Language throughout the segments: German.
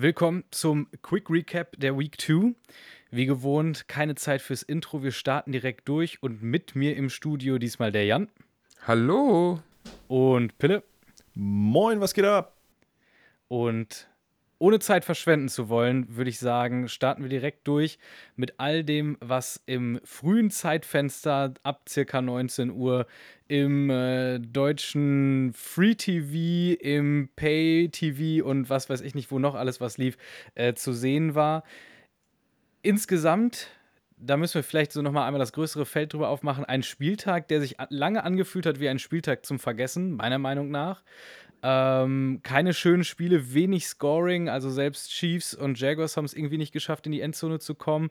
Willkommen zum Quick Recap der Week 2. Wie gewohnt, keine Zeit fürs Intro. Wir starten direkt durch und mit mir im Studio diesmal der Jan. Hallo. Und Pille. Moin, was geht ab? Und ohne Zeit verschwenden zu wollen, würde ich sagen, starten wir direkt durch mit all dem, was im frühen Zeitfenster ab circa 19 Uhr im äh, deutschen Free TV, im Pay TV und was weiß ich nicht, wo noch alles was lief, äh, zu sehen war. Insgesamt da müssen wir vielleicht so nochmal einmal das größere Feld drüber aufmachen. Ein Spieltag, der sich lange angefühlt hat wie ein Spieltag zum Vergessen, meiner Meinung nach. Ähm, keine schönen Spiele, wenig Scoring. Also selbst Chiefs und Jaguars haben es irgendwie nicht geschafft, in die Endzone zu kommen.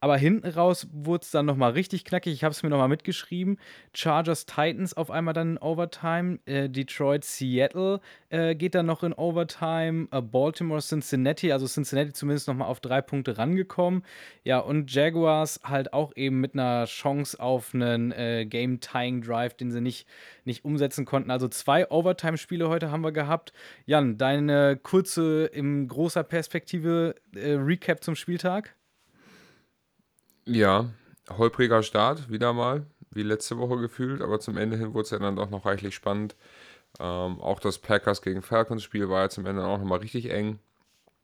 Aber hinten raus wurde es dann nochmal richtig knackig. Ich habe es mir nochmal mitgeschrieben. Chargers Titans auf einmal dann in Overtime. Äh, Detroit Seattle äh, geht dann noch in Overtime. Äh, Baltimore Cincinnati, also Cincinnati zumindest nochmal auf drei Punkte rangekommen. Ja, und Jaguars halt auch eben mit einer Chance auf einen äh, Game-Tying Drive, den sie nicht, nicht umsetzen konnten. Also zwei Overtime-Spiele heute haben wir gehabt. Jan, deine kurze, in großer Perspektive äh, Recap zum Spieltag? Ja, holpriger Start, wieder mal, wie letzte Woche gefühlt, aber zum Ende hin wurde es ja dann doch noch reichlich spannend. Ähm, auch das Packers gegen Falcons Spiel war ja zum Ende auch nochmal richtig eng.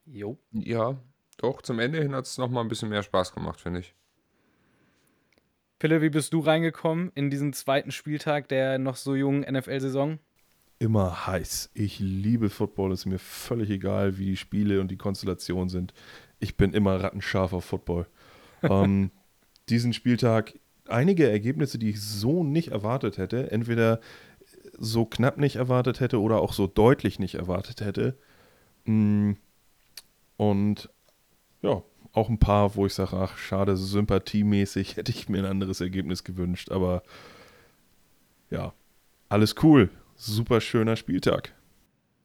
Jo. Ja, doch, zum Ende hin hat es nochmal ein bisschen mehr Spaß gemacht, finde ich. Pille, wie bist du reingekommen in diesen zweiten Spieltag der noch so jungen NFL-Saison? Immer heiß. Ich liebe Football. Es ist mir völlig egal, wie die Spiele und die Konstellationen sind. Ich bin immer rattenscharf auf Football ähm, diesen Spieltag einige Ergebnisse, die ich so nicht erwartet hätte. Entweder so knapp nicht erwartet hätte oder auch so deutlich nicht erwartet hätte. Mm, und ja, auch ein paar, wo ich sage, ach, schade, sympathiemäßig hätte ich mir ein anderes Ergebnis gewünscht. Aber ja, alles cool. Super schöner Spieltag.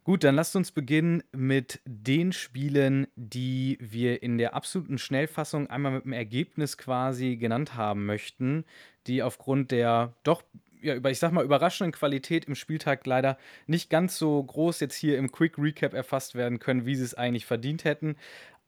Gut, dann lasst uns beginnen mit den Spielen, die wir in der absoluten Schnellfassung einmal mit dem Ergebnis quasi genannt haben möchten, die aufgrund der doch ja, ich sag mal, überraschenden Qualität im Spieltag leider nicht ganz so groß jetzt hier im Quick Recap erfasst werden können, wie sie es eigentlich verdient hätten.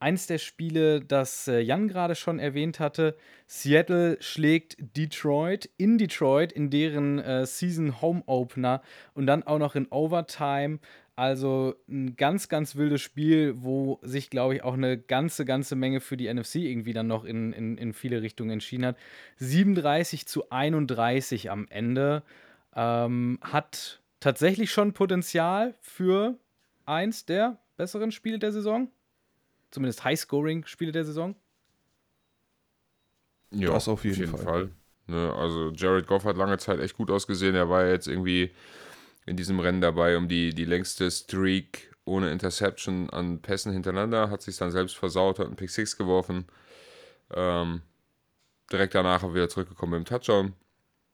Eins der Spiele, das äh, Jan gerade schon erwähnt hatte, Seattle schlägt Detroit in Detroit in deren äh, Season Home Opener und dann auch noch in Overtime. Also ein ganz, ganz wildes Spiel, wo sich, glaube ich, auch eine ganze, ganze Menge für die NFC irgendwie dann noch in, in, in viele Richtungen entschieden hat. 37 zu 31 am Ende. Ähm, hat tatsächlich schon Potenzial für eins der besseren Spiele der Saison. Zumindest High-Scoring-Spiele der Saison. Ja, das auf jeden, auf jeden Fall. Fall. Ne, also Jared Goff hat lange Zeit echt gut ausgesehen. Er war jetzt irgendwie in diesem Rennen dabei um die, die längste Streak ohne Interception an Pässen hintereinander, hat sich dann selbst versaut, hat einen Pick 6 geworfen. Ähm, direkt danach wieder zurückgekommen mit dem Touchdown.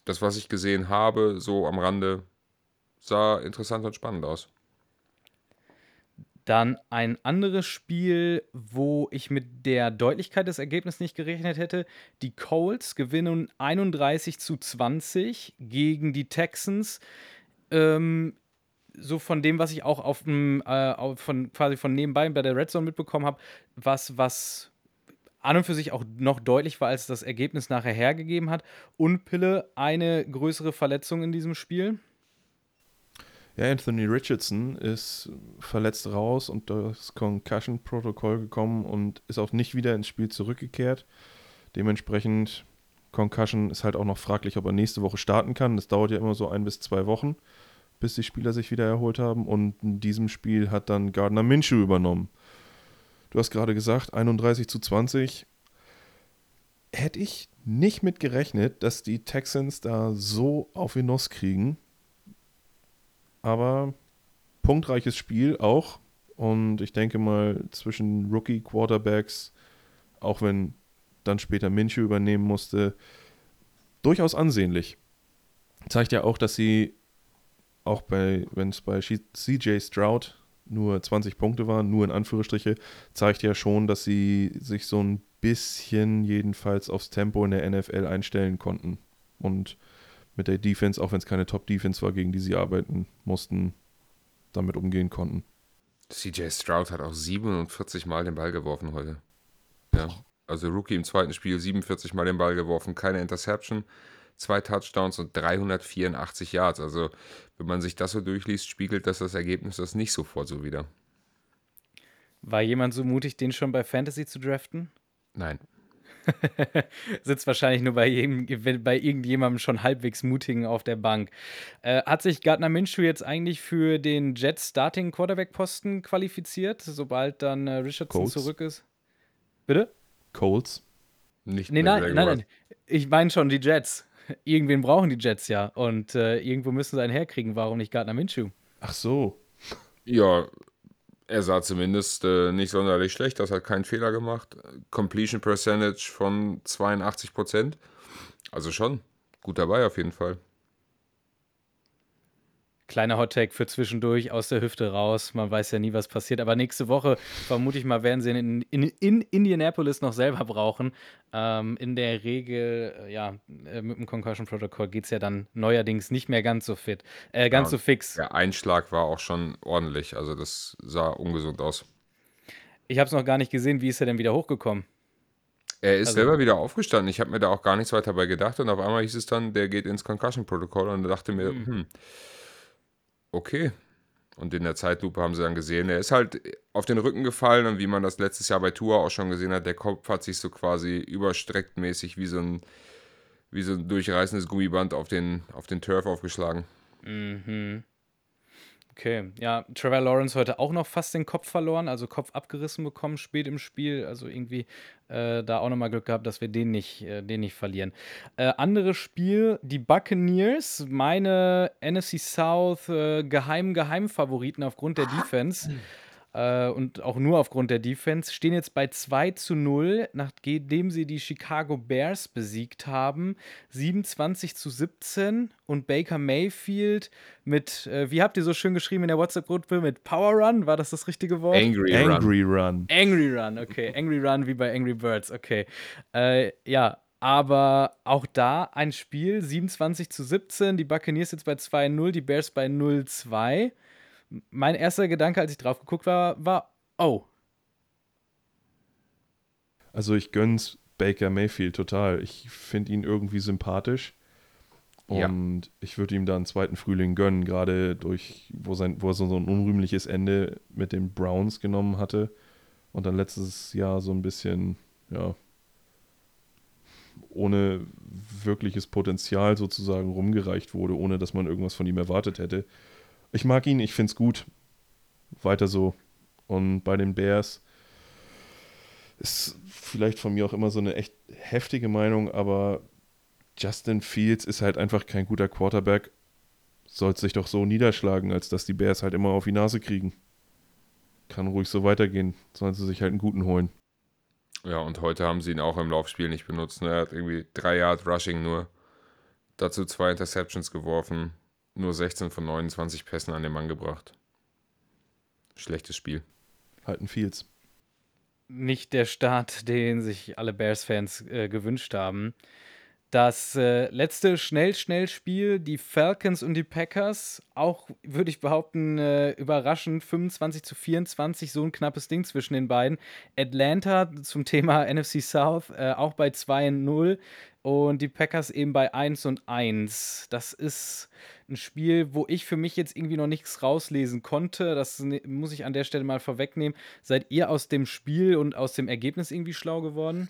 Das, was ich gesehen habe, so am Rande, sah interessant und spannend aus. Dann ein anderes Spiel, wo ich mit der Deutlichkeit des Ergebnisses nicht gerechnet hätte. Die Colts gewinnen 31 zu 20 gegen die Texans ähm, so von dem, was ich auch auf dem, äh, von quasi von nebenbei bei der Red Zone mitbekommen habe, was, was an und für sich auch noch deutlich war, als das Ergebnis nachher hergegeben hat. Und Pille, eine größere Verletzung in diesem Spiel. Ja, Anthony Richardson ist verletzt raus und das Concussion-Protokoll gekommen und ist auch nicht wieder ins Spiel zurückgekehrt. Dementsprechend, Concussion ist halt auch noch fraglich, ob er nächste Woche starten kann. Das dauert ja immer so ein bis zwei Wochen bis die Spieler sich wieder erholt haben. Und in diesem Spiel hat dann Gardner Minshew übernommen. Du hast gerade gesagt, 31 zu 20. Hätte ich nicht mit gerechnet, dass die Texans da so auf ihn Nuss kriegen. Aber punktreiches Spiel auch. Und ich denke mal, zwischen Rookie-Quarterbacks, auch wenn dann später Minshew übernehmen musste, durchaus ansehnlich. Zeigt ja auch, dass sie auch bei, wenn es bei CJ Stroud nur 20 Punkte waren, nur in Anführungsstriche, zeigt ja schon, dass sie sich so ein bisschen jedenfalls aufs Tempo in der NFL einstellen konnten. Und mit der Defense, auch wenn es keine Top-Defense war, gegen die sie arbeiten mussten, damit umgehen konnten. CJ Stroud hat auch 47 Mal den Ball geworfen heute. Ja. Also Rookie im zweiten Spiel 47 Mal den Ball geworfen, keine Interception, zwei Touchdowns und 384 Yards. Also wenn man sich das so durchliest, spiegelt das das Ergebnis das nicht sofort so wieder. War jemand so mutig, den schon bei Fantasy zu draften? Nein. Sitzt wahrscheinlich nur bei, jedem, bei irgendjemandem schon halbwegs mutigen auf der Bank. Äh, hat sich Gardner Minshew jetzt eigentlich für den Jets Starting Quarterback Posten qualifiziert, sobald dann äh, Richardson Colts. zurück ist? Bitte? Colts. Nicht nee, nein, nein, nein. Ich meine schon die Jets. Irgendwen brauchen die Jets ja. Und äh, irgendwo müssen sie einen herkriegen. Warum nicht Gardner Minshew? Ach so. Ja, er sah zumindest äh, nicht sonderlich schlecht, das hat keinen Fehler gemacht. Completion Percentage von 82 Prozent. Also schon gut dabei auf jeden Fall. Kleiner Hottag für zwischendurch aus der Hüfte raus. Man weiß ja nie, was passiert. Aber nächste Woche, vermute ich mal, werden sie ihn in, in, in Indianapolis noch selber brauchen. Ähm, in der Regel, äh, ja, äh, mit dem Concussion Protocol geht es ja dann neuerdings nicht mehr ganz so fit, äh, ganz ja, so fix. Der Einschlag war auch schon ordentlich. Also, das sah ungesund aus. Ich habe es noch gar nicht gesehen. Wie ist er denn wieder hochgekommen? Er ist also, selber wieder aufgestanden. Ich habe mir da auch gar nichts weiter bei gedacht. Und auf einmal hieß es dann, der geht ins Concussion Protocol. Und da dachte mir, hm, hm okay. Und in der Zeitlupe haben sie dann gesehen, er ist halt auf den Rücken gefallen und wie man das letztes Jahr bei Tour auch schon gesehen hat, der Kopf hat sich so quasi überstreckt mäßig wie so ein, wie so ein durchreißendes Gummiband auf den, auf den Turf aufgeschlagen. Mhm. Okay, ja, Trevor Lawrence heute auch noch fast den Kopf verloren, also Kopf abgerissen bekommen spät im Spiel. Also irgendwie äh, da auch nochmal Glück gehabt, dass wir den nicht, äh, den nicht verlieren. Äh, anderes Spiel, die Buccaneers, meine NFC South äh, geheim Geheimfavoriten aufgrund der Defense äh, und auch nur aufgrund der Defense, stehen jetzt bei 2 zu 0, nachdem sie die Chicago Bears besiegt haben. 27 zu 17 und Baker Mayfield mit, äh, wie habt ihr so schön geschrieben in der WhatsApp-Gruppe, mit Power Run, war das das richtige Wort? Angry, Angry Run. Run. Angry Run, okay. Angry Run wie bei Angry Birds, okay. Äh, ja, aber auch da ein Spiel, 27 zu 17, die Buccaneers jetzt bei 2-0, die Bears bei 0-2 mein erster Gedanke, als ich drauf geguckt war, war, oh. Also ich gönn's Baker Mayfield total. Ich finde ihn irgendwie sympathisch. Und ja. ich würde ihm da einen zweiten Frühling gönnen, gerade durch, wo, sein, wo er so ein unrühmliches Ende mit den Browns genommen hatte und dann letztes Jahr so ein bisschen, ja, ohne wirkliches Potenzial sozusagen rumgereicht wurde, ohne dass man irgendwas von ihm erwartet hätte. Ich mag ihn, ich finde es gut. Weiter so. Und bei den Bears ist vielleicht von mir auch immer so eine echt heftige Meinung, aber Justin Fields ist halt einfach kein guter Quarterback. Sollte sich doch so niederschlagen, als dass die Bears halt immer auf die Nase kriegen. Kann ruhig so weitergehen. Sollen sie sich halt einen guten holen. Ja, und heute haben sie ihn auch im Laufspiel nicht benutzt. Ne? Er hat irgendwie drei Yard Rushing nur. Dazu zwei Interceptions geworfen nur 16 von 29 Pässen an den Mann gebracht. Schlechtes Spiel. Halten Fields. Nicht der Start, den sich alle Bears-Fans äh, gewünscht haben. Das äh, letzte Schnell-Schnell-Spiel, die Falcons und die Packers, auch würde ich behaupten, äh, überraschend 25 zu 24, so ein knappes Ding zwischen den beiden. Atlanta zum Thema NFC South äh, auch bei 2-0 und die Packers eben bei 1 und 1. Das ist ein Spiel, wo ich für mich jetzt irgendwie noch nichts rauslesen konnte. Das ne, muss ich an der Stelle mal vorwegnehmen. Seid ihr aus dem Spiel und aus dem Ergebnis irgendwie schlau geworden?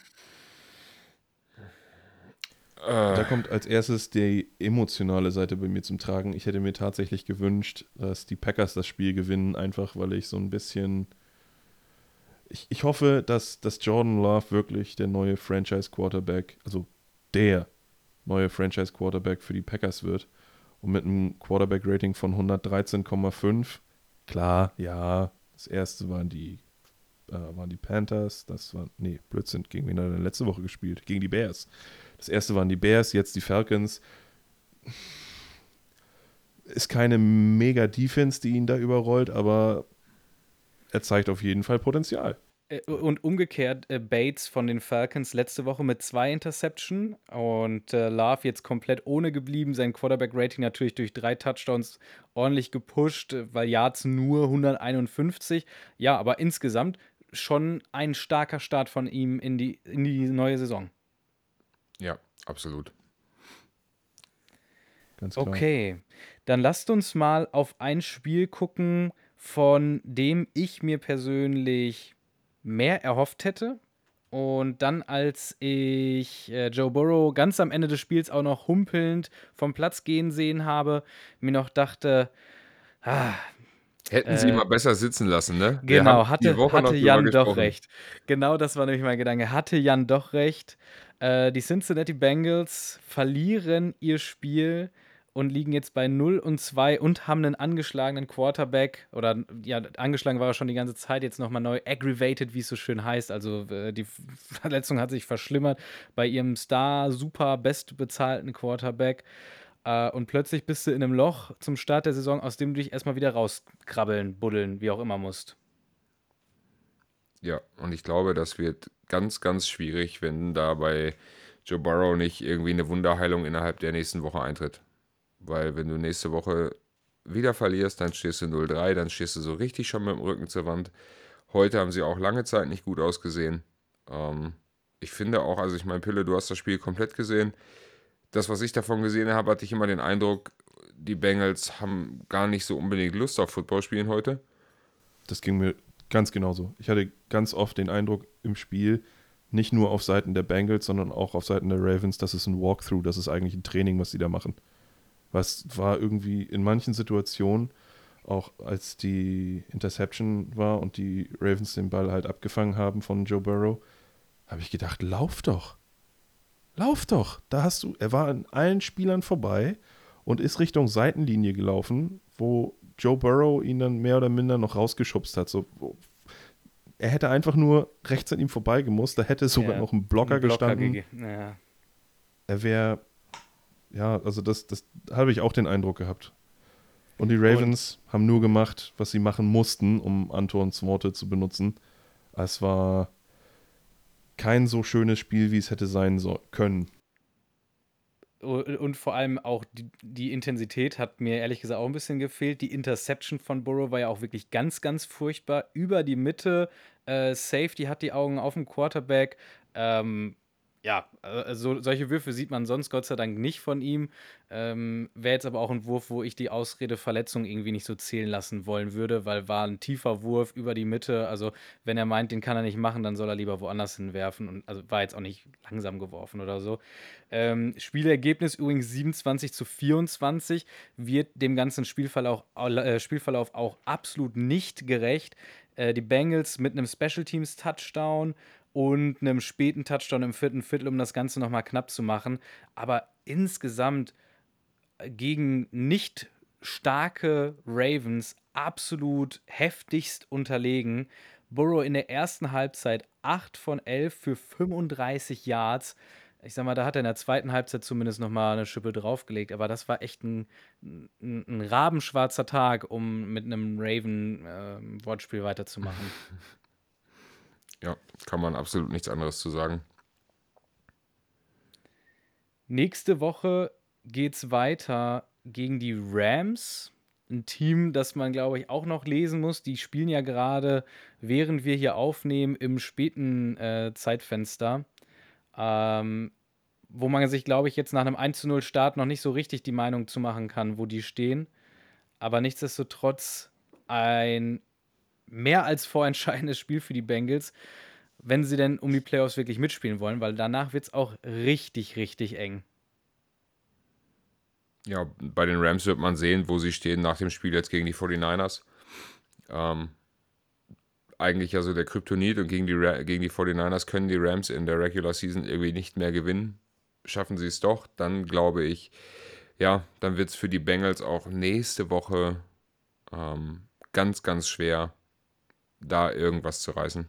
Da kommt als erstes die emotionale Seite bei mir zum Tragen. Ich hätte mir tatsächlich gewünscht, dass die Packers das Spiel gewinnen, einfach weil ich so ein bisschen. Ich, ich hoffe, dass, dass Jordan Love wirklich der neue Franchise-Quarterback, also der neue Franchise-Quarterback für die Packers wird. Und mit einem Quarterback-Rating von 113,5, klar, ja, das erste waren die, äh, waren die Panthers, das war, nee, Blödsinn, gegen wen hat er letzte Woche gespielt? Gegen die Bears. Das erste waren die Bears, jetzt die Falcons. Ist keine mega Defense, die ihn da überrollt, aber er zeigt auf jeden Fall Potenzial. Äh, und umgekehrt, äh, Bates von den Falcons letzte Woche mit zwei Interception und äh, Love jetzt komplett ohne geblieben. Sein Quarterback-Rating natürlich durch drei Touchdowns ordentlich gepusht, weil Yards nur 151. Ja, aber insgesamt schon ein starker Start von ihm in die, in die neue Saison. Ja, absolut. Ganz klar. Okay, dann lasst uns mal auf ein Spiel gucken, von dem ich mir persönlich mehr erhofft hätte. Und dann, als ich äh, Joe Burrow ganz am Ende des Spiels auch noch humpelnd vom Platz gehen sehen habe, mir noch dachte, ah, Hätten sie äh, mal besser sitzen lassen, ne? Genau, hatte, hatte Jan doch recht. Genau das war nämlich mein Gedanke. Hatte Jan doch recht. Äh, die Cincinnati Bengals verlieren ihr Spiel und liegen jetzt bei 0 und 2 und haben einen angeschlagenen Quarterback. Oder ja, angeschlagen war er schon die ganze Zeit, jetzt nochmal neu aggravated, wie es so schön heißt. Also äh, die Verletzung hat sich verschlimmert bei ihrem Star, super bestbezahlten Quarterback. Äh, und plötzlich bist du in einem Loch zum Start der Saison, aus dem du dich erstmal wieder rauskrabbeln, buddeln, wie auch immer musst. Ja, und ich glaube, das wird ganz, ganz schwierig, wenn da bei Joe Burrow nicht irgendwie eine Wunderheilung innerhalb der nächsten Woche eintritt. Weil wenn du nächste Woche wieder verlierst, dann stehst du 0-3, dann stehst du so richtig schon mit dem Rücken zur Wand. Heute haben sie auch lange Zeit nicht gut ausgesehen. Ähm, ich finde auch, also ich meine, Pille, du hast das Spiel komplett gesehen. Das, was ich davon gesehen habe, hatte ich immer den Eindruck, die Bengals haben gar nicht so unbedingt Lust auf Football spielen heute. Das ging mir ganz genauso. Ich hatte ganz oft den Eindruck im Spiel, nicht nur auf Seiten der Bengals, sondern auch auf Seiten der Ravens, das ist ein Walkthrough, das ist eigentlich ein Training, was sie da machen. Was war irgendwie in manchen Situationen, auch als die Interception war und die Ravens den Ball halt abgefangen haben von Joe Burrow, habe ich gedacht, lauf doch. Lauf doch. Da hast du, er war an allen Spielern vorbei und ist Richtung Seitenlinie gelaufen, wo Joe Burrow ihn dann mehr oder minder noch rausgeschubst hat. So, er hätte einfach nur rechts an ihm vorbeigemusst, da hätte sogar ja, noch ein Blocker, ein Blocker gestanden. Ja. Er wäre ja, also das, das habe ich auch den Eindruck gehabt. Und die Ravens und, haben nur gemacht, was sie machen mussten, um Antons Worte zu benutzen. Es war kein so schönes Spiel, wie es hätte sein so können. Und vor allem auch die, die, Intensität hat mir ehrlich gesagt auch ein bisschen gefehlt. Die Interception von Burrow war ja auch wirklich ganz, ganz furchtbar. Über die Mitte, äh, Safety hat die Augen auf dem Quarterback. Ähm, ja, also solche Würfe sieht man sonst Gott sei Dank nicht von ihm. Ähm, Wäre jetzt aber auch ein Wurf, wo ich die Ausrede Verletzung irgendwie nicht so zählen lassen wollen würde, weil war ein tiefer Wurf über die Mitte. Also wenn er meint, den kann er nicht machen, dann soll er lieber woanders hinwerfen. Und also war jetzt auch nicht langsam geworfen oder so. Ähm, Spielergebnis übrigens 27 zu 24 wird dem ganzen Spielverlauf, äh, Spielverlauf auch absolut nicht gerecht. Äh, die Bengals mit einem Special Teams Touchdown und einem späten Touchdown im vierten Viertel, um das Ganze nochmal knapp zu machen. Aber insgesamt äh, gegen nicht starke Ravens absolut heftigst unterlegen. Burrow in der ersten Halbzeit 8 von 11 für 35 Yards. Ich sag mal, da hat er in der zweiten Halbzeit zumindest nochmal eine Schippe draufgelegt, aber das war echt ein, ein, ein rabenschwarzer Tag, um mit einem Raven-Wortspiel äh, weiterzumachen. Ja, kann man absolut nichts anderes zu sagen. Nächste Woche geht es weiter gegen die Rams. Ein Team, das man, glaube ich, auch noch lesen muss. Die spielen ja gerade, während wir hier aufnehmen, im späten äh, Zeitfenster. Ähm, wo man sich, glaube ich, jetzt nach einem 1 0 Start noch nicht so richtig die Meinung zu machen kann, wo die stehen. Aber nichtsdestotrotz ein mehr als vorentscheidendes Spiel für die Bengals, wenn sie denn um die Playoffs wirklich mitspielen wollen, weil danach wird es auch richtig, richtig eng. Ja, bei den Rams wird man sehen, wo sie stehen nach dem Spiel jetzt gegen die 49ers. Ähm, eigentlich also der Kryptonit und gegen die, gegen die 49ers können die Rams in der Regular Season irgendwie nicht mehr gewinnen. Schaffen sie es doch, dann glaube ich, ja, dann wird es für die Bengals auch nächste Woche ähm, ganz, ganz schwer, da irgendwas zu reißen.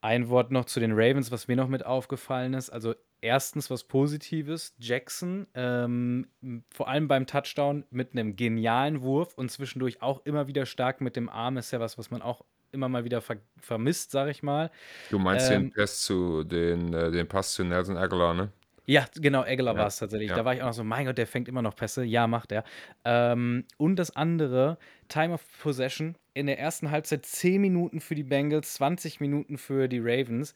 Ein Wort noch zu den Ravens, was mir noch mit aufgefallen ist. Also erstens was Positives. Jackson, ähm, vor allem beim Touchdown mit einem genialen Wurf und zwischendurch auch immer wieder stark mit dem Arm, ist ja was, was man auch immer mal wieder ver vermisst, sage ich mal. Du meinst den Ähm, Pass zu den, äh, den Pass zu Nelson Aguilar, ne? Ja, genau, Aguilar Ja, war es tatsächlich. ja. Da war ich auch noch so: „Mein Gott, der fängt immer noch Pässe.“ Ja, macht er. Ähm, und das andere, Time of Possession. In der ersten Halbzeit 10 Minuten für die Bengals, 20 Minuten für die Ravens.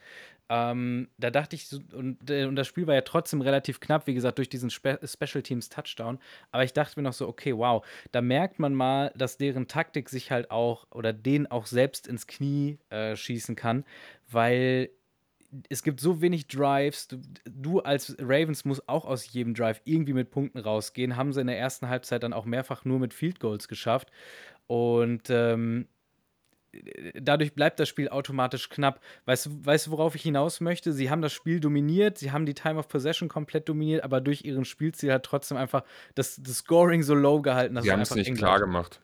Ähm, da dachte ich und, äh, und das Spiel war ja trotzdem relativ knapp, wie gesagt, durch diesen Spe Special Teams Touchdown. Aber ich dachte mir noch so: „Okay, wow, da merkt man mal, dass deren Taktik sich halt auch oder denen auch selbst ins Knie, äh, schießen kann“, weil es gibt so wenig Drives. Du, du als Ravens musst auch aus jedem Drive irgendwie mit Punkten rausgehen. Haben sie in der ersten Halbzeit dann auch mehrfach nur mit Field Goals geschafft. Und ähm, dadurch bleibt das Spiel automatisch knapp. Weißt du, weißt du, worauf ich hinaus möchte? Sie haben das Spiel dominiert, sie haben die Time of Possession komplett dominiert, aber durch ihren Spielziel hat trotzdem einfach das, das Scoring so low gehalten. dass Sie haben es nicht klar gemacht.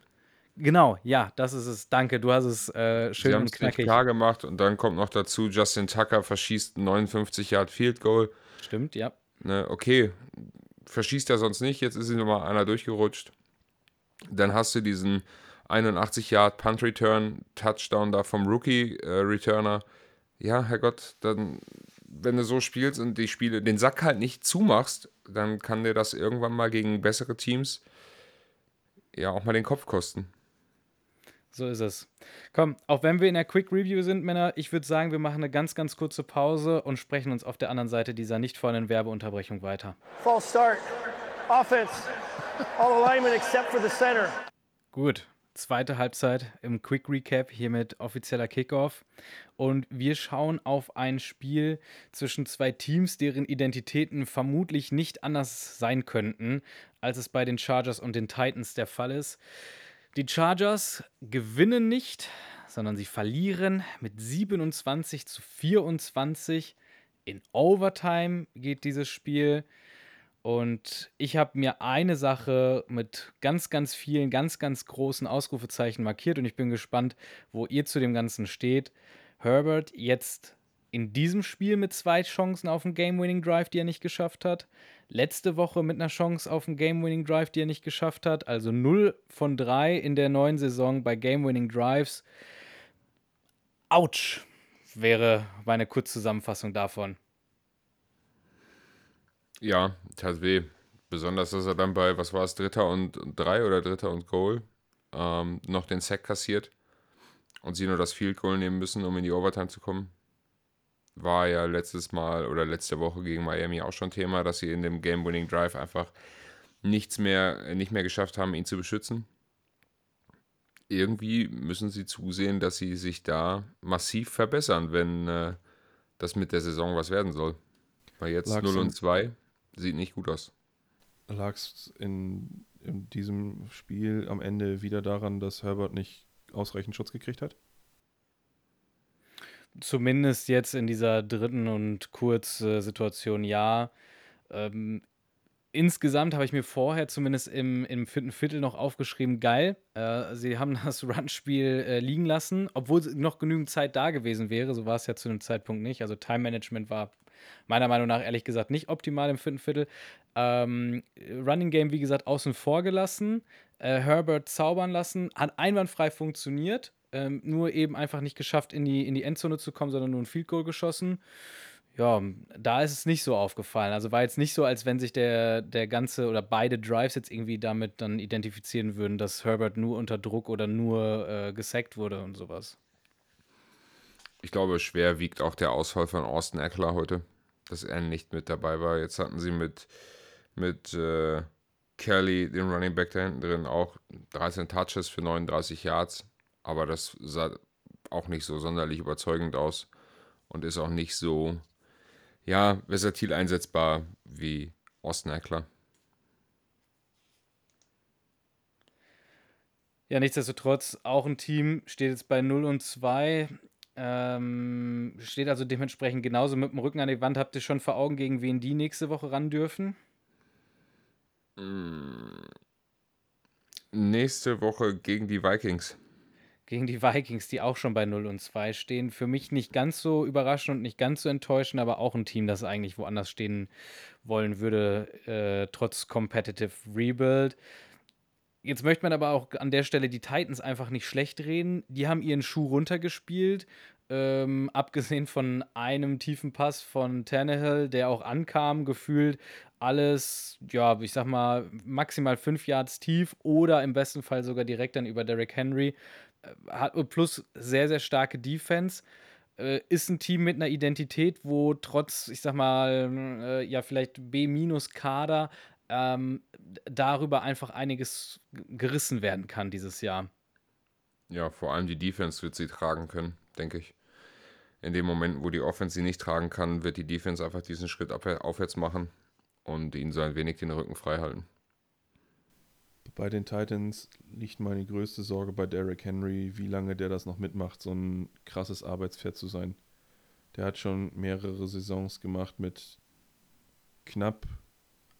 Genau, ja, das ist es. Danke, du hast es äh, Sie schön haben und es nicht knackig. klar gemacht und dann kommt noch dazu, Justin Tucker verschießt ein 59 Yard Field Goal. Stimmt, ja. Ne, okay, verschießt er sonst nicht, jetzt ist ihm nochmal einer durchgerutscht. Dann hast du diesen 81 Yard Punt Return Touchdown da vom Rookie äh, Returner. Ja, Herrgott, dann wenn du so spielst und die Spiele den Sack halt nicht zumachst, dann kann dir das irgendwann mal gegen bessere Teams ja auch mal den Kopf kosten. So ist es. Komm, auch wenn wir in der Quick Review sind, Männer, ich würde sagen, wir machen eine ganz, ganz kurze Pause und sprechen uns auf der anderen Seite dieser nicht vorhandenen Werbeunterbrechung weiter. False start. Offense. All alignment except for the center. Gut, zweite Halbzeit im Quick Recap, hiermit offizieller Kickoff. Und wir schauen auf ein Spiel zwischen zwei Teams, deren Identitäten vermutlich nicht anders sein könnten, als es bei den Chargers und den Titans der Fall ist. Die Chargers gewinnen nicht, sondern sie verlieren mit 27 zu 24. In Overtime geht dieses Spiel. Und ich habe mir eine Sache mit ganz, ganz vielen, ganz, ganz großen Ausrufezeichen markiert und ich bin gespannt, wo ihr zu dem Ganzen steht. Herbert jetzt in diesem Spiel mit zwei Chancen auf einen Game-Winning-Drive, die er nicht geschafft hat. Letzte Woche mit einer Chance auf einen Game-Winning-Drive, die er nicht geschafft hat. Also 0 von 3 in der neuen Saison bei Game-Winning-Drives. Autsch, wäre meine Kurzzusammenfassung davon. Ja, tat weh. Besonders, dass er dann bei, was war es, Dritter und, drei oder Dritter und Goal ähm, noch den Sack kassiert und sie nur das Field Goal nehmen müssen, um in die Overtime zu kommen. War ja letztes Mal oder letzte Woche gegen Miami auch schon Thema, dass sie in dem Game-Winning Drive einfach nichts mehr, nicht mehr geschafft haben, ihn zu beschützen. Irgendwie müssen sie zusehen, dass sie sich da massiv verbessern, wenn äh, das mit der Saison was werden soll. Weil jetzt Lag's 0 und in- 2 sieht nicht gut aus. Lag es in, in diesem Spiel am Ende wieder daran, dass Herbert nicht ausreichend Schutz gekriegt hat? Zumindest jetzt in dieser dritten und Kurz-Situation ja. Ähm, insgesamt habe ich mir vorher zumindest im, im vierten Viertel noch aufgeschrieben, geil, äh, sie haben das Run-Spiel äh, liegen lassen, obwohl noch genügend Zeit da gewesen wäre. So war es ja zu dem Zeitpunkt nicht. Also Time-Management war meiner Meinung nach ehrlich gesagt nicht optimal im vierten Viertel. Ähm, Running Game, wie gesagt, außen vor gelassen. Äh, Herbert zaubern lassen. Hat einwandfrei funktioniert. Ähm, nur eben einfach nicht geschafft, in die, in die Endzone zu kommen, sondern nur ein Field Goal geschossen. Ja, da ist es nicht so aufgefallen. Also war jetzt nicht so, als wenn sich der, der ganze oder beide Drives jetzt irgendwie damit dann identifizieren würden, dass Herbert nur unter Druck oder nur äh, gesackt wurde und sowas. Ich glaube, schwer wiegt auch der Ausfall von Austin Eckler heute, dass er nicht mit dabei war. Jetzt hatten sie mit, mit äh, Kelly, den Running Back da hinten drin, auch 13 Touches für 39 Yards. Aber das sah auch nicht so sonderlich überzeugend aus und ist auch nicht so, ja, versatil einsetzbar wie Austin Eckler. Ja, nichtsdestotrotz, auch ein Team steht jetzt bei 0 und 2. Ähm, steht also dementsprechend genauso mit dem Rücken an die Wand. Habt ihr schon vor Augen, gegen wen die nächste Woche ran dürfen? Nächste Woche gegen die Vikings. Gegen die Vikings, die auch schon bei 0 und 2 stehen. Für mich nicht ganz so überraschend und nicht ganz so enttäuschend, aber auch ein Team, das eigentlich woanders stehen wollen würde, äh, trotz Competitive Rebuild. Jetzt möchte man aber auch an der Stelle die Titans einfach nicht schlecht reden. Die haben ihren Schuh runtergespielt. Ähm, abgesehen von einem tiefen Pass von Tannehill, der auch ankam, gefühlt alles, ja, ich sag mal, maximal fünf Yards tief oder im besten Fall sogar direkt dann über Derrick Henry. Hat, plus sehr, sehr starke Defense. Äh, ist ein Team mit einer Identität, wo trotz, ich sag mal, äh, ja, vielleicht B-Kader ähm, darüber einfach einiges gerissen werden kann dieses Jahr. Ja, vor allem die Defense wird sie tragen können, denke ich. In dem Moment, wo die Offense sie nicht tragen kann, wird die Defense einfach diesen Schritt aufwärts machen und ihnen so ein wenig den Rücken frei halten. Bei den Titans liegt meine größte Sorge bei Derrick Henry, wie lange der das noch mitmacht, so ein krasses Arbeitspferd zu sein. Der hat schon mehrere Saisons gemacht mit knapp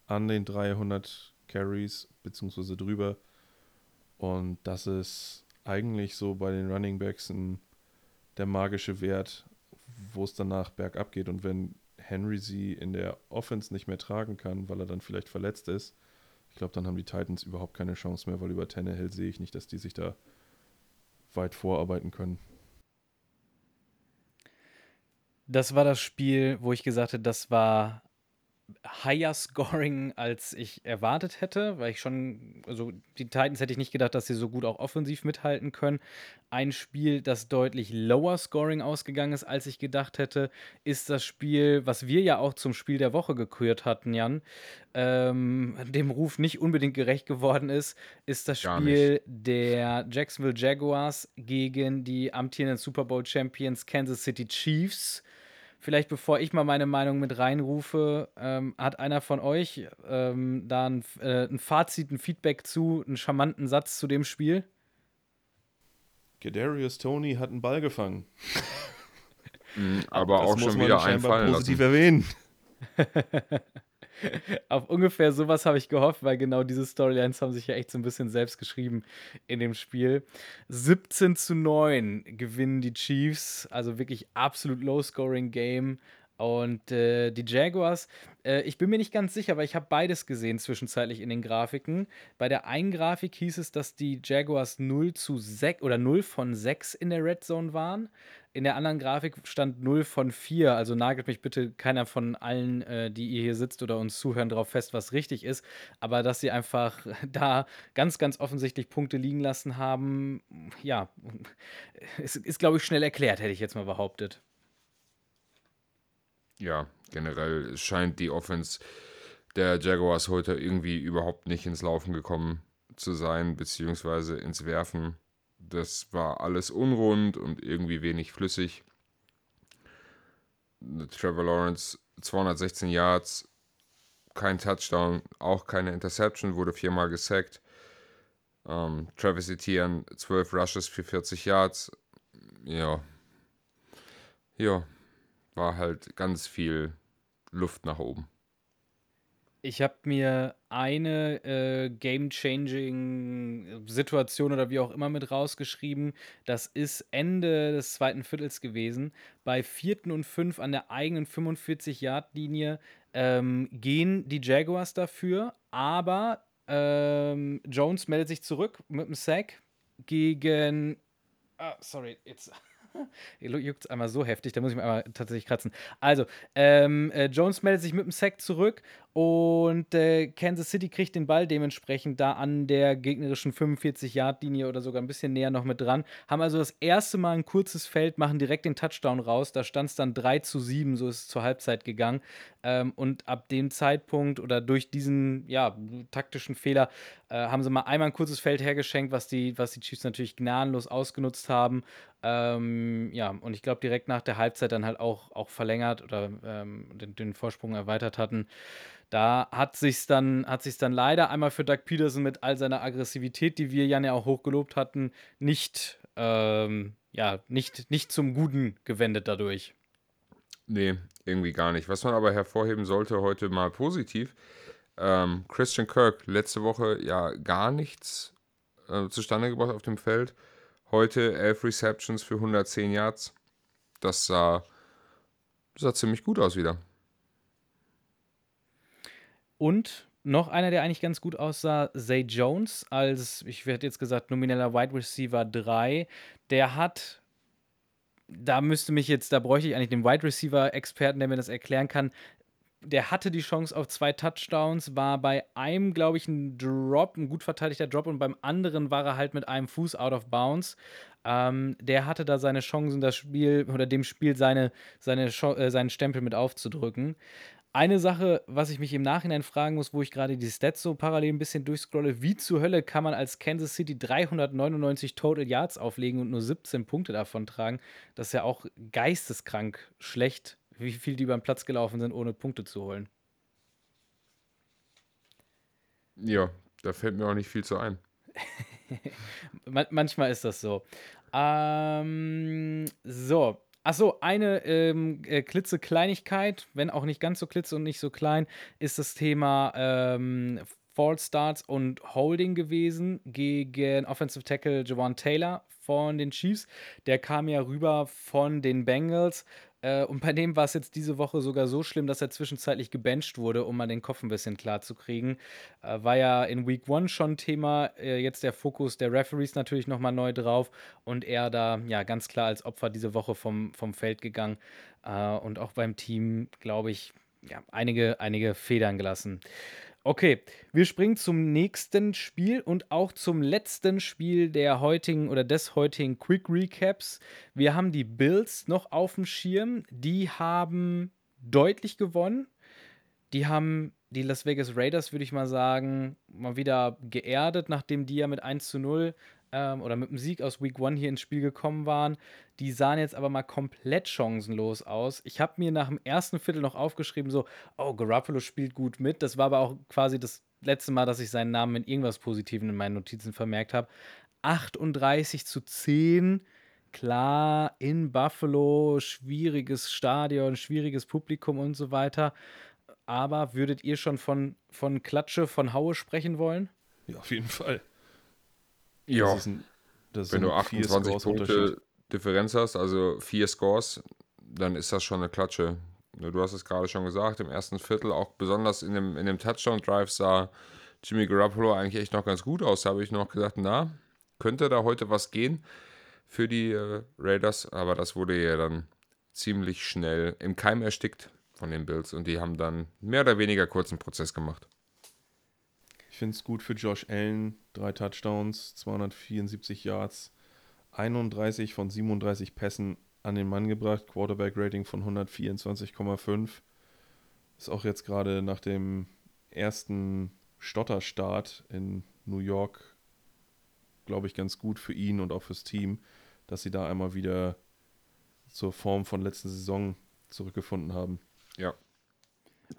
an den 300 Carries, beziehungsweise drüber. Und das ist eigentlich so bei den Running Backs ein, der magische Wert, wo es danach bergab geht. Und wenn Henry sie in der Offense nicht mehr tragen kann, weil er dann vielleicht verletzt ist, glaube, dann haben die Titans überhaupt keine Chance mehr, weil über Tannehill sehe ich nicht, dass die sich da weit vorarbeiten können. Das war das Spiel, wo ich gesagt habe, das war higher scoring, als ich erwartet hätte, weil ich schon, also die Titans hätte ich nicht gedacht, dass sie so gut auch offensiv mithalten können. Ein Spiel, das deutlich lower scoring ausgegangen ist, als ich gedacht hätte, ist das Spiel, was wir ja auch zum Spiel der Woche gekürt hatten, Jan, ähm, dem Ruf nicht unbedingt gerecht geworden ist, ist das Spiel der Jacksonville Jaguars gegen die amtierenden Super Bowl Champions Kansas City Chiefs. Vielleicht bevor ich mal meine Meinung mit reinrufe, ähm, hat einer von euch ähm, da ein, äh, ein Fazit, ein Feedback zu, einen charmanten Satz zu dem Spiel? Gedarius Tony hat einen Ball gefangen. Mhm, aber das auch schon wieder einfallen positiv lassen. erwähnen. Auf ungefähr sowas habe ich gehofft, weil genau diese Storylines haben sich ja echt so ein bisschen selbst geschrieben in dem Spiel. 17 zu 9 gewinnen die Chiefs, also wirklich absolut Low-Scoring-Game. Und äh, die Jaguars, äh, ich bin mir nicht ganz sicher, weil ich habe beides gesehen zwischenzeitlich in den Grafiken. Bei der einen Grafik hieß es, dass die Jaguars 0 zu 6 oder 0 von 6 in der Red Zone waren. In der anderen Grafik stand 0 von 4. Also nagelt mich bitte keiner von allen, äh, die ihr hier sitzt oder uns zuhören, darauf fest, was richtig ist. Aber dass sie einfach da ganz, ganz offensichtlich Punkte liegen lassen haben, ja, ist, ist glaube ich, schnell erklärt, hätte ich jetzt mal behauptet. Ja, generell scheint die Offense der Jaguars heute irgendwie überhaupt nicht ins Laufen gekommen zu sein, beziehungsweise ins Werfen. Das war alles unrund und irgendwie wenig flüssig. Trevor Lawrence 216 Yards, kein Touchdown, auch keine Interception, wurde viermal gesackt. Ähm, Travis Etienne 12 Rushes für 40 Yards. Ja. Ja. War halt ganz viel Luft nach oben. Ich habe mir eine äh, Game-Changing-Situation oder wie auch immer mit rausgeschrieben. Das ist Ende des zweiten Viertels gewesen. Bei vierten und fünf an der eigenen 45-Yard-Linie ähm, gehen die Jaguars dafür, aber ähm, Jones meldet sich zurück mit einem Sack gegen. Ah, sorry, jetzt Juckt es einmal so heftig, da muss ich mir einmal tatsächlich kratzen. Also, ähm, äh, Jones meldet sich mit dem Sack zurück und äh, Kansas City kriegt den Ball dementsprechend da an der gegnerischen 45-Yard-Linie oder sogar ein bisschen näher noch mit dran. Haben also das erste Mal ein kurzes Feld, machen direkt den Touchdown raus. Da stand es dann 3 zu 7, so ist es zur Halbzeit gegangen. Ähm, und ab dem Zeitpunkt oder durch diesen ja, taktischen Fehler äh, haben sie mal einmal ein kurzes Feld hergeschenkt, was die, was die Chiefs natürlich gnadenlos ausgenutzt haben. Ähm, ja, und ich glaube, direkt nach der Halbzeit dann halt auch, auch verlängert oder ähm, den, den Vorsprung erweitert hatten. Da hat sich's dann, hat sich's dann leider einmal für Doug Peterson mit all seiner Aggressivität, die wir Jan ja auch hochgelobt hatten, nicht, ähm, ja, nicht, nicht zum Guten gewendet dadurch. Nee, irgendwie gar nicht. Was man aber hervorheben sollte heute mal positiv, ähm, Christian Kirk, letzte Woche ja gar nichts äh, zustande gebracht auf dem Feld. Heute elf Receptions für 110 Yards. Das sah, sah ziemlich gut aus wieder. Und noch einer, der eigentlich ganz gut aussah, Zay Jones, als, ich werde jetzt gesagt, nomineller Wide Receiver 3. Der hat, da müsste mich jetzt, da bräuchte ich eigentlich den Wide Receiver-Experten, der mir das erklären kann. Der hatte die Chance auf zwei Touchdowns, war bei einem, glaube ich, ein Drop, ein gut verteidigter Drop und beim anderen war er halt mit einem Fuß out of bounds. Ähm, der hatte da seine Chancen, das Spiel oder dem Spiel seine, seine, äh, seinen Stempel mit aufzudrücken. Eine Sache, was ich mich im Nachhinein fragen muss, wo ich gerade die Stats so parallel ein bisschen durchscrolle, wie zur Hölle kann man als Kansas City 399 Total Yards auflegen und nur 17 Punkte davon tragen? Das ist ja auch geisteskrank schlecht, wie viel die über den Platz gelaufen sind, ohne Punkte zu holen. Ja, da fällt mir auch nicht viel zu ein. manchmal ist das so. Ähm, so, Achso, eine ähm, äh, klitzekleinigkeit, wenn auch nicht ganz so klitze und nicht so klein, ist das Thema ähm, Starts und Holding gewesen gegen Offensive Tackle Jawan Taylor von den Chiefs. Der kam ja rüber von den Bengals äh, und bei dem war es jetzt diese Woche sogar so schlimm, dass er zwischenzeitlich gebencht wurde, um mal den Kopf ein bisschen klar zu kriegen. Äh, war ja in Week 1 schon Thema, äh, jetzt der Fokus der Referees natürlich nochmal neu drauf und er da ja ganz klar als Opfer diese Woche vom, vom Feld gegangen und auch beim Team, glaube ich, ja, einige, einige Federn gelassen. Okay, wir springen zum nächsten Spiel und auch zum letzten Spiel der heutigen oder des heutigen Quick Recaps. Wir haben die Bills noch auf dem Schirm. Die haben deutlich gewonnen. Die haben die Las Vegas Raiders, würde ich mal sagen, mal wieder geerdet, nachdem die ja mit 1 zu 0 ähm, oder mit dem Sieg aus Week 1 hier ins Spiel gekommen waren. Die sahen jetzt aber mal komplett chancenlos aus. Ich habe mir nach dem ersten Viertel noch aufgeschrieben, so, oh, Garoppolo spielt gut mit. Das war aber auch quasi das letzte Mal, dass ich seinen Namen in irgendwas Positiven in meinen Notizen vermerkt habe. 38 zu 10. Klar, in Buffalo, schwieriges Stadion, schwieriges Publikum und so weiter. Aber würdet ihr schon von, von Klatsche, von Haue sprechen wollen? Ja, auf jeden Fall. Ja. Das ein, das Wenn du 28 Punkte Differenz hast, also vier Scores, dann ist das schon eine Klatsche. Du hast es gerade schon gesagt, im ersten Viertel, auch besonders in dem, in dem Touchdown-Drive sah Jimmy Garoppolo eigentlich echt noch ganz gut aus. Da habe ich noch gesagt, na, könnte da heute was gehen für die äh, Raiders, aber das wurde ja dann ziemlich schnell im Keim erstickt von den Bills und die haben dann mehr oder weniger kurzen Prozess gemacht. Ich finde es gut für Josh Allen. Drei Touchdowns, 274 Yards, 31 von 37 Pässen an den Mann gebracht. Quarterback-Rating von 124,5. Ist auch jetzt gerade nach dem ersten Stotterstart in New York, glaube ich, ganz gut für ihn und auch fürs Team, dass sie da einmal wieder zur Form von letzten Saison zurückgefunden haben. Ja.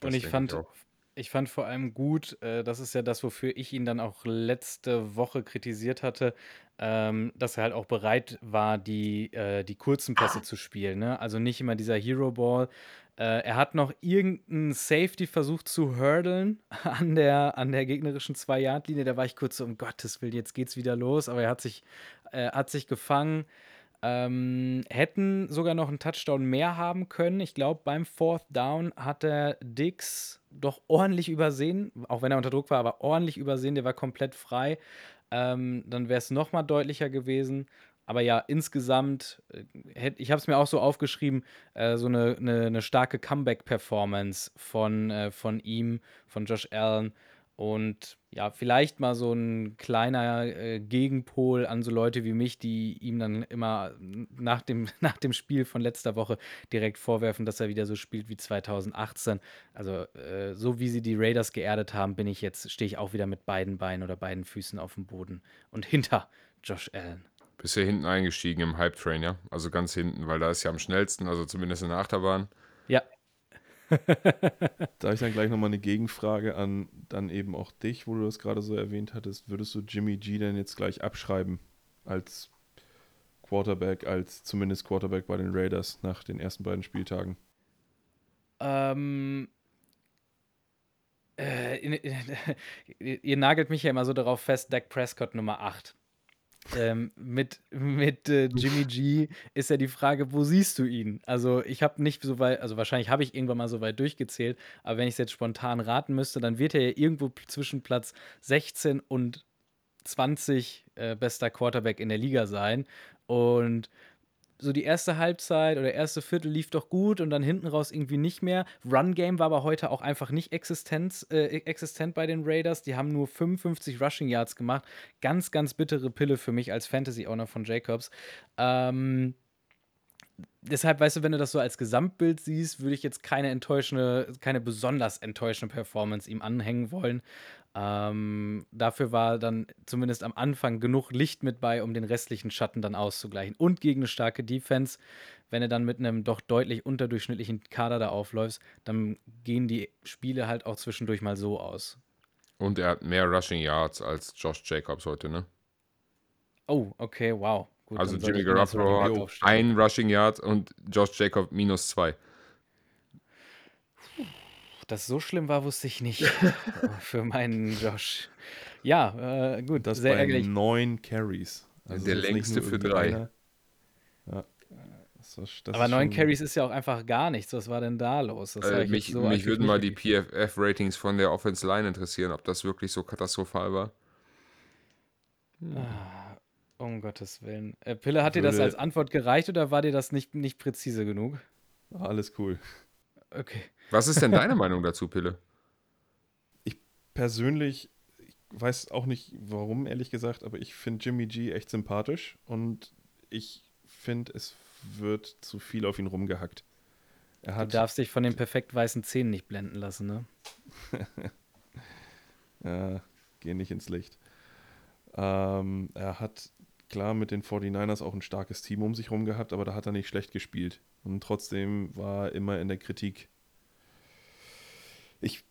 Und ich fand, ich ich fand vor allem gut, äh, das ist ja das, wofür ich ihn dann auch letzte Woche kritisiert hatte, ähm, dass er halt auch bereit war, die, äh, die kurzen Pässe zu spielen. Ne? Also nicht immer dieser Hero Ball. Äh, er hat noch irgendeinen Safety versucht zu hurdlen an der, an der gegnerischen Zwei-Yard-Linie. Da war ich kurz so, um Gottes Willen, jetzt geht's wieder los. Aber er hat sich, äh, hat sich gefangen. Ähm, hätten sogar noch einen Touchdown mehr haben können. Ich glaube, beim Fourth Down hat der Dix doch ordentlich übersehen, auch wenn er unter Druck war, aber ordentlich übersehen. Der war komplett frei. Ähm, dann wäre es nochmal deutlicher gewesen. Aber ja, insgesamt, äh, ich habe es mir auch so aufgeschrieben, äh, so eine, eine, eine starke Comeback-Performance von, äh, von ihm, von Josh Allen. Und ja, vielleicht mal so ein kleiner äh, Gegenpol an so Leute wie mich, die ihm dann immer nach dem, nach dem Spiel von letzter Woche direkt vorwerfen, dass er wieder so spielt wie 2018. Also äh, so wie sie die Raiders geerdet haben, bin ich jetzt, stehe ich auch wieder mit beiden Beinen oder beiden Füßen auf dem Boden und hinter Josh Allen. Bist du hinten eingestiegen im Hype-Train, ja? Also ganz hinten, weil da ist ja am schnellsten, also zumindest in der Achterbahn. Da habe ich dann gleich nochmal eine Gegenfrage an dann eben auch dich, wo du das gerade so erwähnt hattest. Würdest du Jimmy G denn jetzt gleich abschreiben als Quarterback, als zumindest Quarterback bei den Raiders nach den ersten beiden Spieltagen? Ähm. Äh, ihr nagelt mich ja immer so darauf fest, Dak Prescott Nummer 8. ähm, mit, mit äh, Jimmy G ist ja die Frage, wo siehst du ihn? Also ich habe nicht so weit, also wahrscheinlich habe ich irgendwann mal so weit durchgezählt, aber wenn ich es jetzt spontan raten müsste, dann wird er ja irgendwo zwischen Platz 16 und 20 äh, bester Quarterback in der Liga sein. Und so die erste Halbzeit oder erste Viertel lief doch gut und dann hinten raus irgendwie nicht mehr. Run Game war aber heute auch einfach nicht existent, äh, existent bei den Raiders. Die haben nur 55 Rushing Yards gemacht. Ganz, ganz bittere Pille für mich als Fantasy-Owner von Jacobs. Ähm, deshalb, weißt du, wenn du das so als Gesamtbild siehst, würde ich jetzt keine enttäuschende, keine besonders enttäuschende Performance ihm anhängen wollen. Ähm, dafür war dann zumindest am Anfang genug Licht mit bei, um den restlichen Schatten dann auszugleichen. Und gegen eine starke Defense, wenn du dann mit einem doch deutlich unterdurchschnittlichen Kader da aufläufst, dann gehen die Spiele halt auch zwischendurch mal so aus. Und er hat mehr Rushing Yards als Josh Jacobs heute, ne? Oh, okay, wow. Gut, also Jimmy Garoppolo hat ein Rushing Yard und Josh Jacob minus zwei das so schlimm war, wusste ich nicht. für meinen Josh. Ja, äh, gut. Das sehr bei ärgerlich. neun Carries. Also der längste für drei. Ja. Das war, das Aber neun Carries ist ja auch einfach gar nichts. Was war denn da los? Äh, mich so mich würden mal die PFF-Ratings von der Offense Line interessieren, ob das wirklich so katastrophal war. Hm. Ah, um Gottes Willen. Äh, Pille, hat Würde... dir das als Antwort gereicht oder war dir das nicht, nicht präzise genug? Alles cool. Okay. Was ist denn deine Meinung dazu, Pille? Ich persönlich ich weiß auch nicht warum, ehrlich gesagt, aber ich finde Jimmy G echt sympathisch und ich finde, es wird zu viel auf ihn rumgehackt. Er hat, du darfst dich von den perfekt weißen Zähnen nicht blenden lassen, ne? ja, geh nicht ins Licht. Ähm, er hat klar mit den 49ers auch ein starkes Team um sich herum gehabt, aber da hat er nicht schlecht gespielt. Und trotzdem war er immer in der Kritik. Ich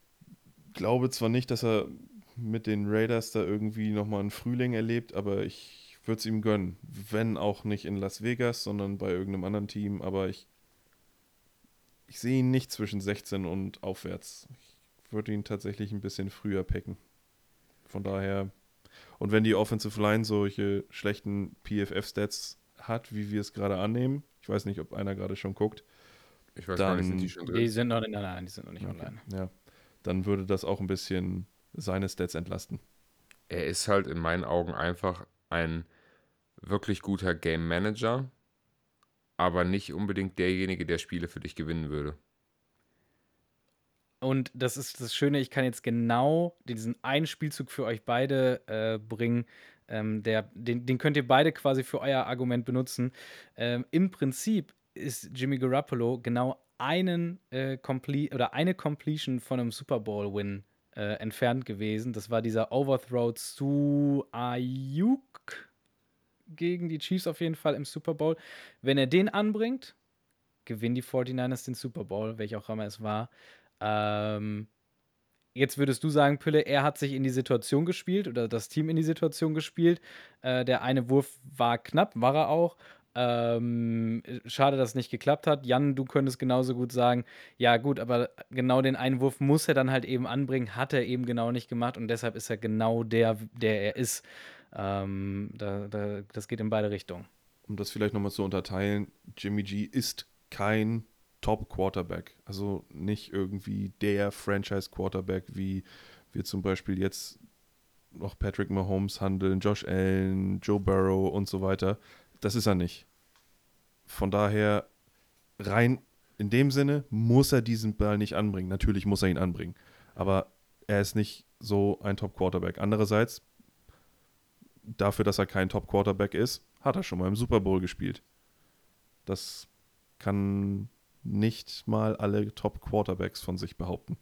glaube zwar nicht, dass er mit den Raiders da irgendwie nochmal einen Frühling erlebt, aber ich würde es ihm gönnen. Wenn auch nicht in Las Vegas, sondern bei irgendeinem anderen Team. Aber ich, ich sehe ihn nicht zwischen 16 und aufwärts. Ich würde ihn tatsächlich ein bisschen früher packen. Von daher. Und wenn die Offensive Line solche schlechten PFF-Stats hat, wie wir es gerade annehmen, ich weiß nicht, ob einer gerade schon guckt. Ich weiß dann, gar nicht, sind die schon drin? Die sind noch, nein, nein, die sind noch nicht okay. online. Ja, dann würde das auch ein bisschen seine Stats entlasten. Er ist halt in meinen Augen einfach ein wirklich guter Game Manager, aber nicht unbedingt derjenige, der Spiele für dich gewinnen würde. Und das ist das Schöne, ich kann jetzt genau diesen einen Spielzug für euch beide äh, bringen, ähm, der, den, den könnt ihr beide quasi für euer Argument benutzen. Ähm, Im Prinzip ist Jimmy Garoppolo genau einen äh, Complete oder eine Completion von einem Super Bowl-Win äh, entfernt gewesen. Das war dieser Overthrow zu Ayuk gegen die Chiefs auf jeden Fall im Super Bowl. Wenn er den anbringt, gewinnen die 49ers den Super Bowl, welcher auch immer es war. Ähm, Jetzt würdest du sagen, Pille, er hat sich in die Situation gespielt oder das Team in die Situation gespielt. Äh, der eine Wurf war knapp, war er auch. Ähm, schade, dass es nicht geklappt hat. Jan, du könntest genauso gut sagen, ja gut, aber genau den Einwurf muss er dann halt eben anbringen, hat er eben genau nicht gemacht und deshalb ist er genau der, der er ist. Ähm, da, da, das geht in beide Richtungen. Um das vielleicht nochmal zu unterteilen, Jimmy G ist kein Top-Quarterback. Also nicht irgendwie der Franchise-Quarterback, wie wir zum Beispiel jetzt noch Patrick Mahomes handeln, Josh Allen, Joe Burrow und so weiter. Das ist er nicht. Von daher, rein in dem Sinne muss er diesen Ball nicht anbringen. Natürlich muss er ihn anbringen. Aber er ist nicht so ein Top-Quarterback. Andererseits, dafür, dass er kein Top-Quarterback ist, hat er schon mal im Super Bowl gespielt. Das kann nicht mal alle Top-Quarterbacks von sich behaupten.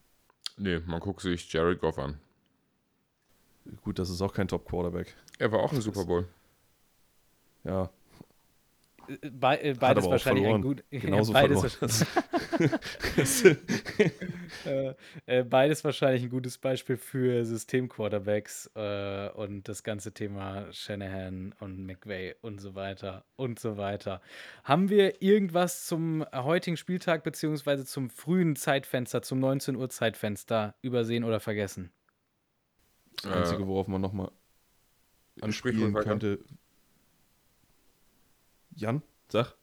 Nee, man guckt sich Jared Goff an. Gut, das ist auch kein Top-Quarterback. Er war auch im Super Bowl. Ja, Be äh, beides wahrscheinlich verloren. ein gut. Genauso beides, äh, äh, beides wahrscheinlich ein gutes Beispiel für System-Quarterbacks äh, und das ganze Thema Shanahan und McVay und so weiter und so weiter. Haben wir irgendwas zum heutigen Spieltag beziehungsweise zum frühen Zeitfenster, zum 19 Uhr Zeitfenster übersehen oder vergessen? Das Einzige, worauf man nochmal anspielen könnte, Jan, sag.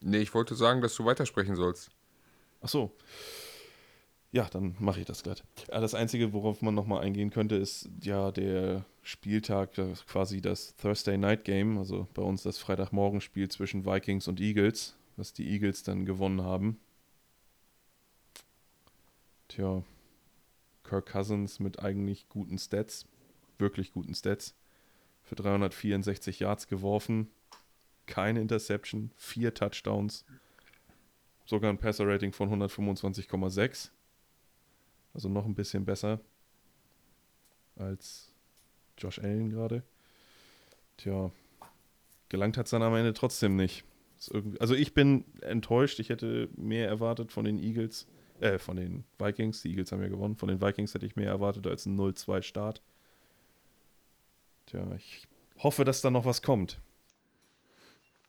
Nee, ich wollte sagen, dass du weitersprechen sollst. Ach so. Ja, dann mache ich das glatt. Das Einzige, worauf man nochmal eingehen könnte, ist ja der Spieltag, quasi das Thursday Night Game, also bei uns das Freitagmorgenspiel zwischen Vikings und Eagles, was die Eagles dann gewonnen haben. Tja, Kirk Cousins mit eigentlich guten Stats, wirklich guten Stats, für 364 Yards geworfen, keine Interception, vier Touchdowns, sogar ein Passer-Rating von 125,6. Also noch ein bisschen besser als Josh Allen gerade. Tja, gelangt hat es dann am Ende trotzdem nicht. Also ich bin enttäuscht. Ich hätte mehr erwartet von den Eagles, äh, von den Vikings. Die Eagles haben ja gewonnen. Von den Vikings hätte ich mehr erwartet als ein 0-2-Start. Tja, ich hoffe, dass da noch was kommt.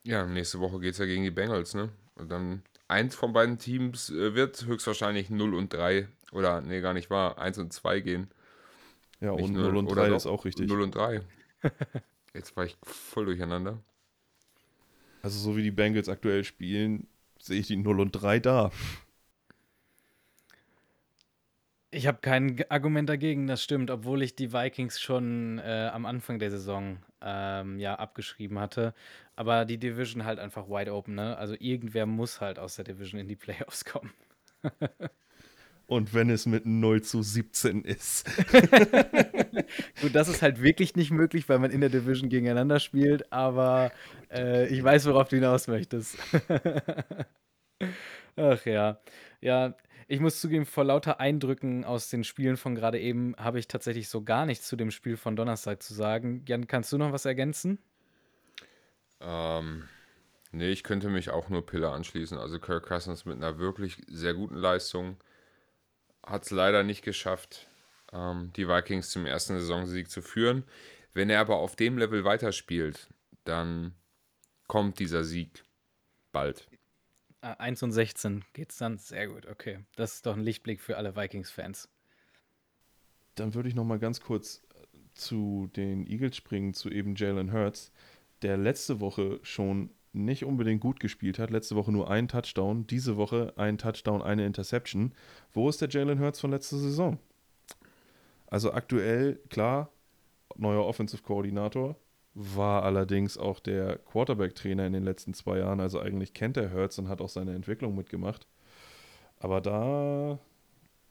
Ja, nächste Woche geht es ja gegen die Bengals, ne? Und dann eins von beiden Teams äh, wird höchstwahrscheinlich 0 und 3 oder nee, gar nicht wahr, 1 und 2 gehen. Ja, Nicht und 0, 0 und 3 ist auch richtig. 0 und 3. Jetzt war ich voll durcheinander. Also so wie die Bengals aktuell spielen, sehe ich die 0 und 3 da. Ich habe kein Argument dagegen, das stimmt, obwohl ich die Vikings schon äh, am Anfang der Saison ähm, ja abgeschrieben hatte. Aber die Division halt einfach wide open, ne? Also irgendwer muss halt aus der Division in die Playoffs kommen. Und wenn es mit 0 zu 17 ist. Gut, das ist halt wirklich nicht möglich, weil man in der Division gegeneinander spielt, aber äh, ich weiß, worauf du hinaus möchtest. Ach ja. Ja, ich muss zugeben, vor lauter Eindrücken aus den Spielen von gerade eben habe ich tatsächlich so gar nichts zu dem Spiel von Donnerstag zu sagen. Jan, kannst du noch was ergänzen? Ähm, nee, ich könnte mich auch nur Pille anschließen. Also Kirk Cousins mit einer wirklich sehr guten Leistung hat es leider nicht geschafft, ähm, die Vikings zum ersten Saisonsieg zu führen. Wenn er aber auf dem Level weiterspielt, dann kommt dieser Sieg bald. 1 und 16 geht's dann. Sehr gut, okay. Das ist doch ein Lichtblick für alle Vikings-Fans. Dann würde ich noch mal ganz kurz äh, zu den Eagles springen, zu eben Jalen Hurts, der letzte Woche schon nicht unbedingt gut gespielt hat. Letzte Woche nur ein Touchdown, diese Woche ein Touchdown, eine Interception. Wo ist der Jalen Hurts von letzter Saison? Also aktuell, klar, neuer Offensive Koordinator, war allerdings auch der Quarterback-Trainer in den letzten zwei Jahren. Also eigentlich kennt er Hurts und hat auch seine Entwicklung mitgemacht. Aber da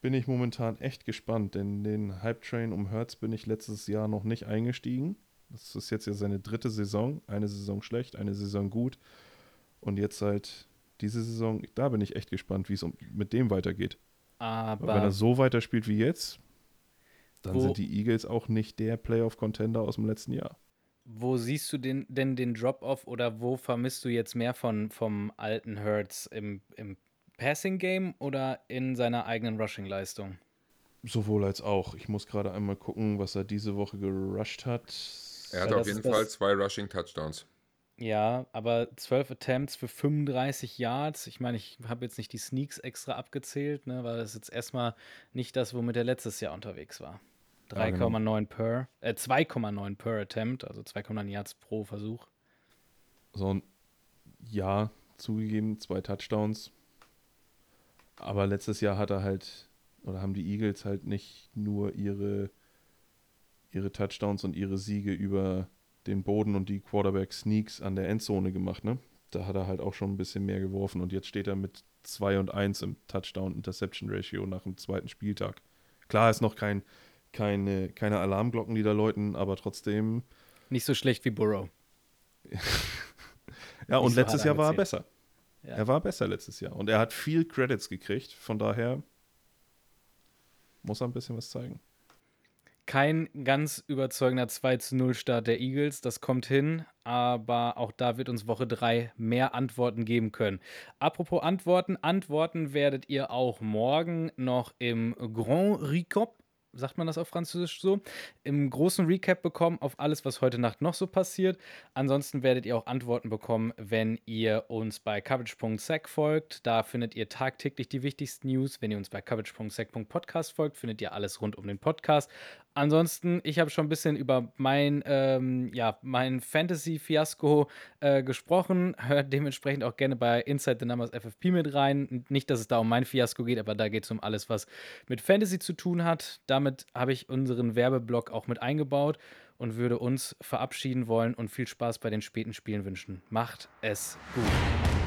bin ich momentan echt gespannt, denn den Hype-Train um Hurts bin ich letztes Jahr noch nicht eingestiegen. Das ist jetzt ja seine dritte Saison. Eine Saison schlecht, eine Saison gut. Und jetzt halt diese Saison, da bin ich echt gespannt, wie es mit dem weitergeht. Aber wenn er so weiterspielt wie jetzt, dann sind die Eagles auch nicht der Playoff-Contender aus dem letzten Jahr. Wo siehst du den, denn den Drop-Off oder wo vermisst du jetzt mehr von, vom alten Hertz im, im Passing-Game oder in seiner eigenen Rushing-Leistung? Sowohl als auch. Ich muss gerade einmal gucken, was er diese Woche gerusht hat. Er hat ja, auf jeden Fall zwei Rushing-Touchdowns. Ja, aber 12 Attempts für 35 Yards. Ich meine, ich habe jetzt nicht die Sneaks extra abgezählt, ne, weil das jetzt erstmal nicht das, womit er letztes Jahr unterwegs war. 3,9 genau. per, äh, 2,9 per Attempt, also 2,9 Yards pro Versuch. So ein Ja, zugegeben, zwei Touchdowns. Aber letztes Jahr hat er halt, oder haben die Eagles halt nicht nur ihre, ihre Touchdowns und ihre Siege über den Boden und die Quarterback-Sneaks an der Endzone gemacht, ne? Da hat er halt auch schon ein bisschen mehr geworfen und jetzt steht er mit 2 und 1 im Touchdown-Interception-Ratio nach dem zweiten Spieltag. Klar ist noch kein keine, keine Alarmglocken, die da läuten, aber trotzdem. Nicht so schlecht wie Burrow. ja, und so letztes Jahr war er besser. Ja. Er war besser letztes Jahr. Und er hat viel Credits gekriegt. Von daher muss er ein bisschen was zeigen. Kein ganz überzeugender 2 zu 0 Start der Eagles, das kommt hin, aber auch da wird uns Woche 3 mehr Antworten geben können. Apropos Antworten, Antworten werdet ihr auch morgen noch im Grand Ricop sagt man das auf Französisch so, im großen Recap bekommen auf alles, was heute Nacht noch so passiert. Ansonsten werdet ihr auch Antworten bekommen, wenn ihr uns bei coverage.sec folgt. Da findet ihr tagtäglich die wichtigsten News. Wenn ihr uns bei coverage.sec.podcast folgt, findet ihr alles rund um den Podcast. Ansonsten, ich habe schon ein bisschen über mein, ähm, ja, mein Fantasy-Fiasko äh, gesprochen. Hört dementsprechend auch gerne bei Inside the Numbers FFP mit rein. Nicht, dass es da um mein Fiasko geht, aber da geht es um alles, was mit Fantasy zu tun hat. Damit habe ich unseren Werbeblock auch mit eingebaut und würde uns verabschieden wollen und viel Spaß bei den späten Spielen wünschen. Macht es gut.